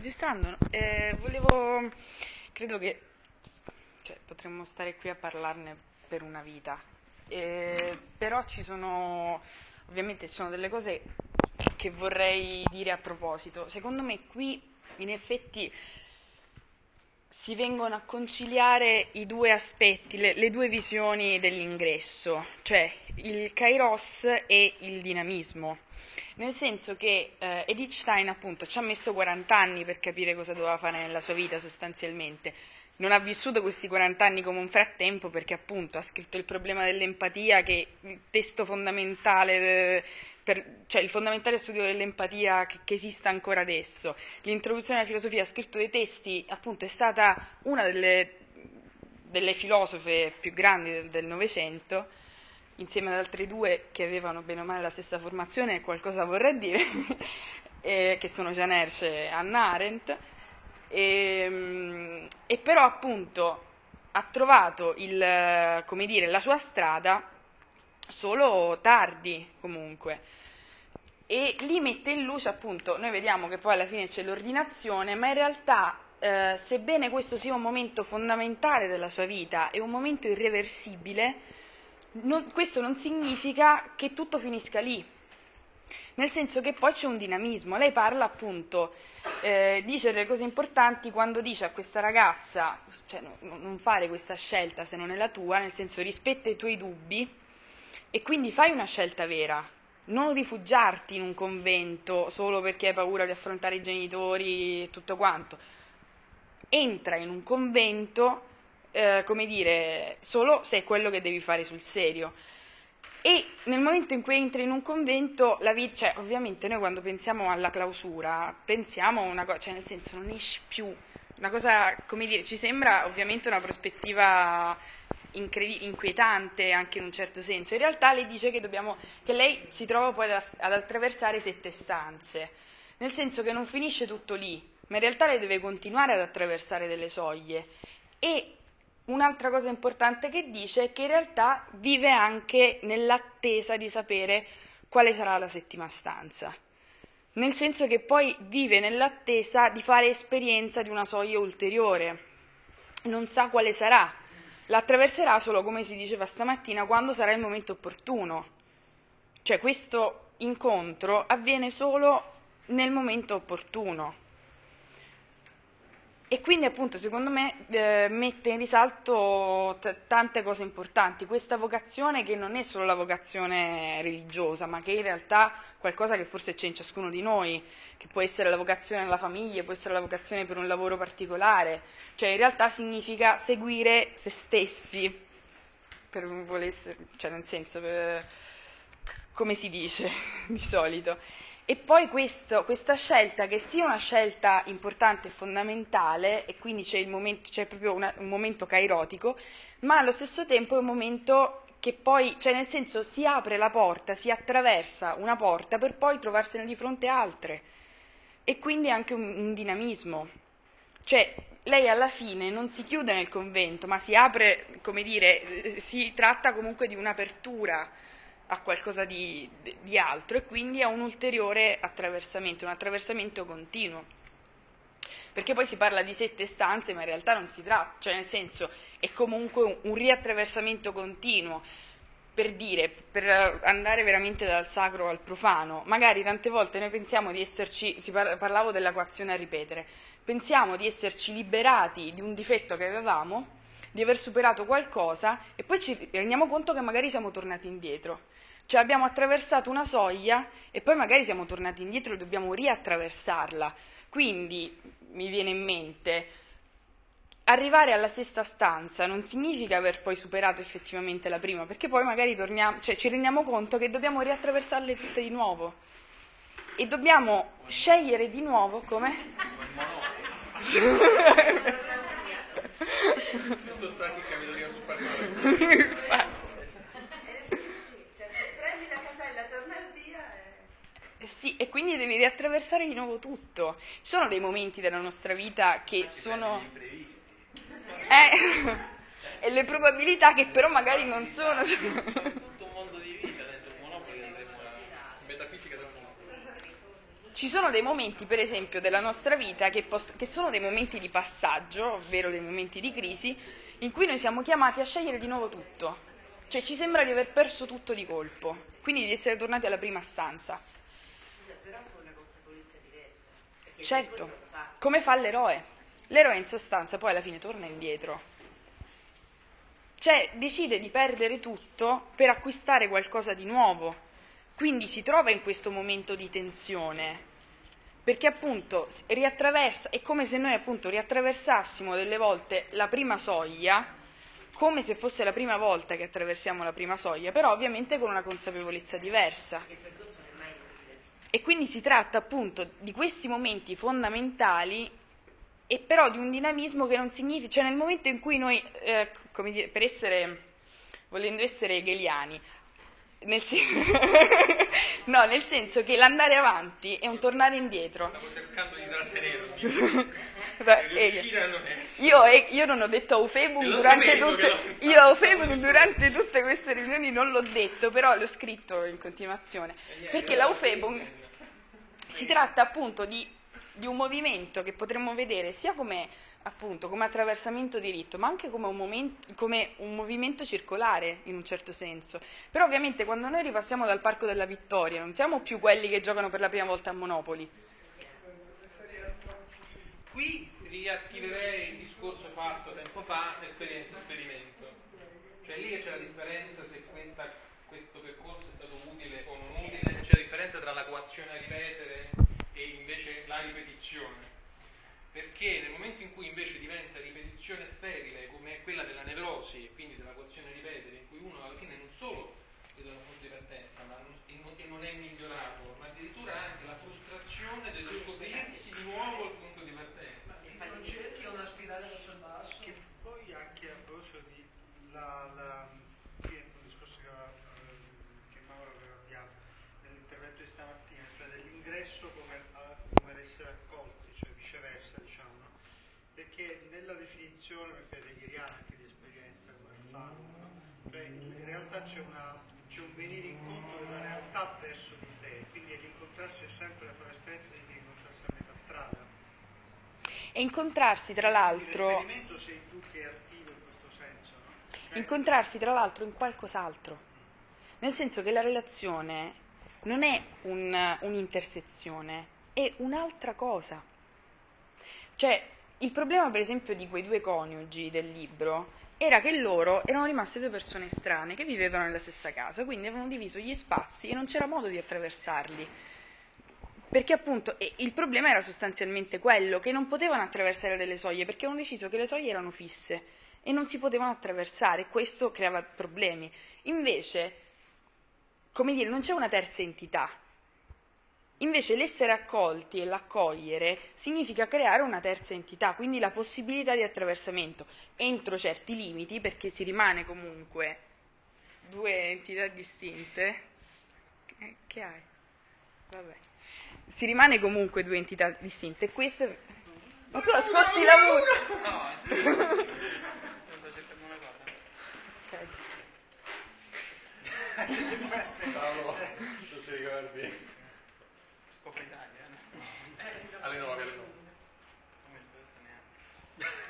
Registrando. Eh, volevo, credo che cioè, potremmo stare qui a parlarne per una vita. Eh, però ci sono, ovviamente ci sono delle cose che vorrei dire a proposito. Secondo me qui in effetti si vengono a conciliare i due aspetti, le, le due visioni dell'ingresso, cioè il kairos e il dinamismo. Nel senso che eh, Edith Stein appunto ci ha messo 40 anni per capire cosa doveva fare nella sua vita sostanzialmente. Non ha vissuto questi 40 anni come un frattempo perché appunto ha scritto il problema dell'empatia che è il testo fondamentale, eh, per- cioè il fondamentale studio dell'empatia che, che esista ancora adesso. L'introduzione alla filosofia ha scritto dei testi, appunto è stata una delle, delle filosofe più grandi del- del Novecento insieme ad altre due che avevano bene o male la stessa formazione, qualcosa vorrei dire, *laughs* eh, che sono Jean Hersch e Hannah Arendt, e, mm, e però appunto ha trovato il, dire, la sua strada solo tardi comunque. E lì mette in luce appunto, noi vediamo che poi alla fine c'è l'ordinazione, ma in realtà eh, sebbene questo sia un momento fondamentale della sua vita e un momento irreversibile, non- questo non significa che tutto finisca lì. nel senso che poi c'è un dinamismo. Lei parla appunto, eh, dice delle cose importanti quando dice a questa ragazza, cioè no- non fare questa scelta se non è la tua, nel senso rispetta i tuoi dubbi e quindi fai una scelta vera. Non rifugiarti in un convento solo perché hai paura di affrontare i genitori e tutto quanto. Entra in un convento, eh, come dire, solo se è quello che devi fare sul serio. E nel momento in cui entri in un convento, la vita, cioè, ovviamente noi quando pensiamo alla clausura, pensiamo a una cosa, cioè nel senso non esci più, una cosa, come dire, ci sembra ovviamente una prospettiva incredi- inquietante anche in un certo senso. In realtà lei dice che, dobbiamo, che lei si trova poi ad, ad attraversare sette stanze, nel senso che non finisce tutto lì, ma in realtà lei deve continuare ad attraversare delle soglie. E Un'altra cosa importante che dice è che in realtà vive anche nell'attesa di sapere quale sarà la settima stanza, nel senso che poi vive nell'attesa di fare esperienza di una soglia ulteriore, non sa quale sarà, la attraverserà solo, come si diceva stamattina, quando sarà il momento opportuno. Cioè questo incontro avviene solo nel momento opportuno. E quindi appunto secondo me eh, mette in risalto t- tante cose importanti, questa vocazione che non è solo la vocazione religiosa, ma che in realtà qualcosa che forse c'è in ciascuno di noi, che può essere la vocazione alla famiglia, può essere la vocazione per un lavoro particolare, cioè in realtà significa seguire se stessi, per volesse, cioè nel senso, per, come si dice *laughs* di solito. E poi questo, questa scelta, che sia una scelta importante e fondamentale, e quindi c'è, momento, c'è proprio una, un momento cairotico, ma allo stesso tempo è un momento che poi, cioè nel senso, si apre la porta, si attraversa una porta per poi trovarsene di fronte altre. E quindi anche un, un dinamismo. Cioè, lei alla fine non si chiude nel convento, ma si apre, come dire, si tratta comunque di un'apertura a qualcosa di, di altro e quindi a un ulteriore attraversamento, un attraversamento continuo. Perché poi si parla di sette stanze, ma in realtà non si tratta, cioè nel senso è comunque un, un riattraversamento continuo per dire, per andare veramente dal sacro al profano, magari tante volte noi pensiamo di esserci, si par- parlavo dell'equazione a ripetere, pensiamo di esserci liberati di un difetto che avevamo, di aver superato qualcosa e poi ci rendiamo conto che magari siamo tornati indietro. Cioè abbiamo attraversato una soglia e poi magari siamo tornati indietro e dobbiamo riattraversarla. Quindi mi viene in mente, arrivare alla sesta stanza non significa aver poi superato effettivamente la prima, perché poi magari torniamo, cioè ci rendiamo conto che dobbiamo riattraversarle tutte di nuovo. E dobbiamo scegliere di nuovo come? Tutto sta che capitolino sul parco. Sì, e quindi devi riattraversare di nuovo tutto. Ci sono dei momenti della nostra vita che sono... Eh, *laughs* e le probabilità che però magari non sono... tutto un mondo di vita dentro Monopoli andremo a... Metafisica del mondo. Ci sono dei momenti, per esempio, della nostra vita che, pos- che sono dei momenti di passaggio, ovvero dei momenti di crisi, in cui noi siamo chiamati a scegliere di nuovo tutto. Cioè ci sembra di aver perso tutto di colpo, quindi di essere tornati alla prima stanza. però con una consapevolezza diversa. Perché Certo, come fa l'eroe. L'eroe in sostanza poi alla fine torna indietro. Cioè decide di perdere tutto per acquistare qualcosa di nuovo. Quindi si trova in questo momento di tensione. Perché appunto riattraversa, è come se noi appunto riattraversassimo delle volte la prima soglia, come se fosse la prima volta che attraversiamo la prima soglia, però ovviamente con una consapevolezza diversa. E quindi si tratta appunto di questi momenti fondamentali e però di un dinamismo che non significa, cioè nel momento in cui noi, eh, come dire, per essere, volendo essere hegeliani, nel sen- *laughs* no, nel senso che l'andare avanti è un tornare indietro. Stavo cercando di trattenermi. *laughs* Essere. Io, eh, io non ho detto Eufebum lo durante tutte, io Eufebum durante tutte queste riunioni non l'ho detto, però l'ho scritto in continuazione. Perché l'Eufebum si tratta appunto di di un movimento che potremmo vedere sia come, appunto, come attraversamento diritto, ma anche come un, momento- come un movimento circolare in un certo senso. Però ovviamente quando noi ripassiamo dal Parco della Vittoria non siamo più quelli che giocano per la prima volta a Monopoli. Qui riattiverei il discorso fatto tempo fa, esperienza esperimento. Cioè lì c'è la differenza se questa- questo percorso è stato utile o non utile, c'è la differenza tra la coazione a ripetere e invece la ripetizione. Perché nel momento in cui invece diventa ripetizione sterile, come quella della nevrosi, quindi della coazione a ripetere, in cui uno alla fine non solo vede un punto di partenza, ma non, e non- e è migliorato, ma addirittura anche la frustrazione dello scoprirsi di nuovo il punto di partenza. non cerchi una spirale verso il basso che poi anche a proposito di la, la qui è un discorso che, aveva, ehm, che Mauro aveva avviato nell'intervento di stamattina cioè dell'ingresso come, a- come ad essere accolti cioè viceversa diciamo no? perché nella mi pare ieriana anche di esperienza come Farum no? cioè in realtà c'è, una, c'è un venire incontro della realtà verso di te quindi l'incontrarsi è sempre la tua esperienza di incontrarsi a metà strada E incontrarsi tra l'altro, L'esperimento sei tu che è attivo in questo senso, no? Cioè, incontrarsi tra l'altro in qualcos'altro. Nel senso che la relazione non è un- un'intersezione, è un'altra cosa. Cioè, il problema per esempio di quei due coniugi del libro era che loro erano rimaste due persone strane che vivevano nella stessa casa, quindi avevano diviso gli spazi e non c'era modo di attraversarli. Perché appunto il problema era sostanzialmente quello, che non potevano attraversare delle soglie, perché avevano deciso che le soglie erano fisse e non si potevano attraversare, questo creava problemi. Invece, come dire, non c'è una terza entità. Invece l'essere accolti e l'accogliere significa creare una terza entità, quindi la possibilità di attraversamento entro certi limiti, perché si rimane comunque due entità distinte. Che, hai? Vabbè. Si rimane comunque due entità distinte. Queste... Ma tu ascolti la musica! No, *laughs* sto cercando una cosa. Ok. Paolo, non si ricordi? Alle 9, alle 9. Non mi interessa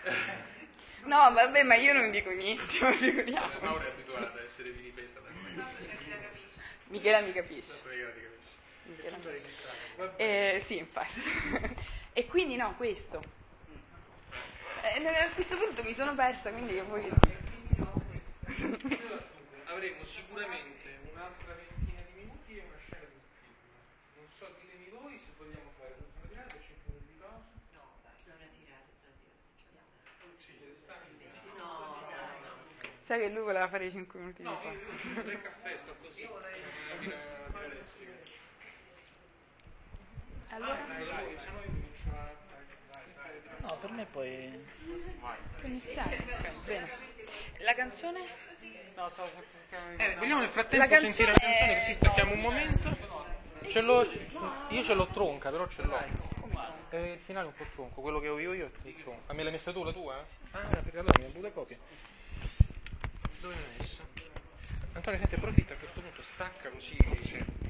neanche. No, vabbè, ma io non dico niente, ma figuriamo. Mauro è abituato ad essere vilipesa da noi. Michela mi capisce. Sempre che la ti capisci. Michela mi Eh, sì, infatti. *laughs* e quindi no, questo. Eh, a questo punto mi sono persa, quindi che vuoi Avremo *laughs* sicuramente un'altra ventina di minuti e una scena di un film. Non so, ditemi voi se vogliamo fare una tirata, 5 minuti di pausa. No, dai, non è tirato, è tirato. Sì, siete stanchi? No, dai, no. Sai che lui voleva fare i 5 minuti di No, fa. io, caffè, sto così. A-. Allora, no a... No, per me poi... puoi iniziare. Bene. La canzone? No, stavo Eh, vogliamo nel La frattempo canzone sentire la canzone così stacchiamo un momento? Ce l'ho, io ce l'ho tronca, però ce l'ho. Eh, il finale è un po' tronco, quello che ho io io è tronco. Ah, me l'hai messa tu la tua? Ah, perché allora mi ha due copie. Dove l'hai messa? Antonio, senti, approfitta a questo punto, stacca così. Facciamo-